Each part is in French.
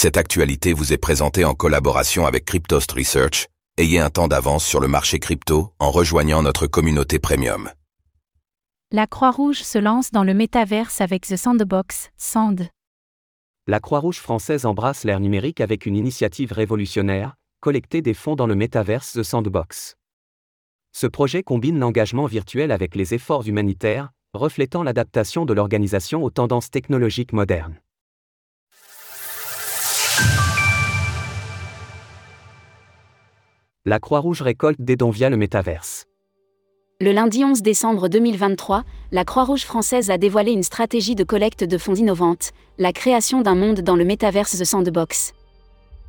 Cette actualité vous est présentée en collaboration avec Cryptost Research. Ayez un temps d'avance sur le marché crypto en rejoignant notre communauté premium. La Croix-Rouge se lance dans le métaverse avec The Sandbox, Sand. La Croix-Rouge française embrasse l'ère numérique avec une initiative révolutionnaire, collecter des fonds dans le métaverse The Sandbox. Ce projet combine l'engagement virtuel avec les efforts humanitaires, reflétant l'adaptation de l'organisation aux tendances technologiques modernes. La Croix-Rouge récolte des dons via le métaverse. Le lundi 11 décembre 2023, la Croix-Rouge française a dévoilé une stratégie de collecte de fonds innovante, la création d'un monde dans le métaverse The Sandbox.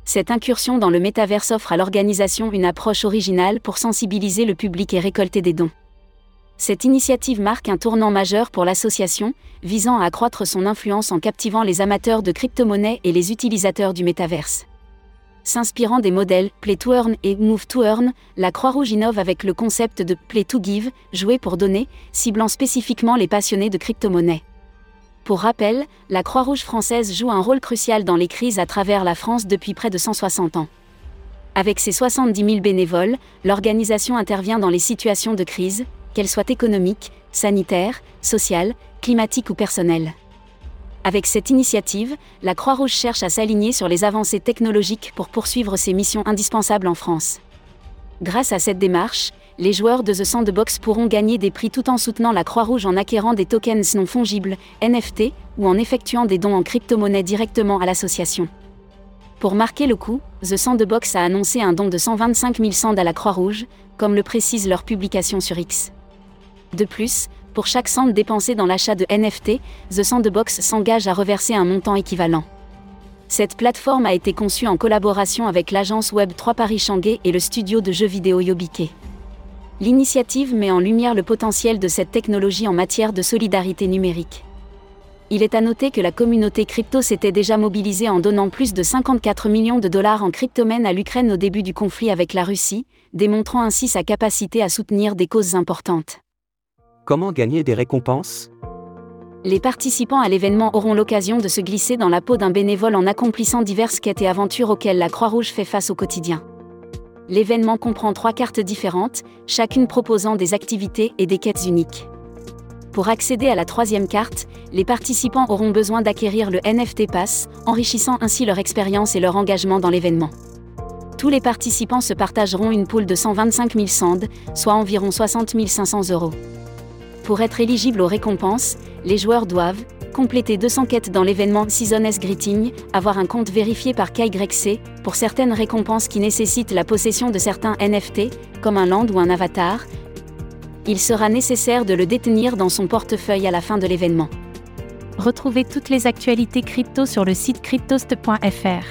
Cette incursion dans le métaverse offre à l'organisation une approche originale pour sensibiliser le public et récolter des dons. Cette initiative marque un tournant majeur pour l'association, visant à accroître son influence en captivant les amateurs de crypto-monnaies et les utilisateurs du métaverse. S'inspirant des modèles Play to Earn et Move to Earn, la Croix-Rouge innove avec le concept de Play to Give, jouer pour donner, ciblant spécifiquement les passionnés de crypto-monnaies. Pour rappel, la Croix-Rouge française joue un rôle crucial dans les crises à travers la France depuis près de 160 ans. Avec ses 70 000 bénévoles, l'organisation intervient dans les situations de crise, qu'elles soient économiques, sanitaires, sociales, climatiques ou personnelles. Avec cette initiative, la Croix-Rouge cherche à s'aligner sur les avancées technologiques pour poursuivre ses missions indispensables en France. Grâce à cette démarche, les joueurs de The Sandbox pourront gagner des prix tout en soutenant la Croix-Rouge en acquérant des tokens non fongibles, NFT, ou en effectuant des dons en crypto-monnaie directement à l'association. Pour marquer le coup, The Sandbox a annoncé un don de 125 000 sands à la Croix-Rouge, comme le précise leur publication sur X. De plus, pour chaque centre dépensé dans l'achat de NFT, The Sandbox s'engage à reverser un montant équivalent. Cette plateforme a été conçue en collaboration avec l'agence web 3 Paris Shanghai et le studio de jeux vidéo Yobike. L'initiative met en lumière le potentiel de cette technologie en matière de solidarité numérique. Il est à noter que la communauté crypto s'était déjà mobilisée en donnant plus de 54 millions de dollars en cryptomènes à l'Ukraine au début du conflit avec la Russie, démontrant ainsi sa capacité à soutenir des causes importantes. Comment gagner des récompenses? Les participants à l'événement auront l'occasion de se glisser dans la peau d'un bénévole en accomplissant diverses quêtes et aventures auxquelles la Croix-Rouge fait face au quotidien. L'événement comprend trois cartes différentes, chacune proposant des activités et des quêtes uniques. Pour accéder à la troisième carte, les participants auront besoin d'acquérir le NFT Pass, enrichissant ainsi leur expérience et leur engagement dans l'événement. Tous les participants se partageront une poule de 125 000 sands, soit environ 60 500 euros. Pour être éligible aux récompenses, les joueurs doivent compléter 200 quêtes dans l'événement Season S Greeting, avoir un compte vérifié par KYC, pour certaines récompenses qui nécessitent la possession de certains NFT, comme un land ou un avatar. Il sera nécessaire de le détenir dans son portefeuille à la fin de l'événement. Retrouvez toutes les actualités crypto sur le site cryptost.fr.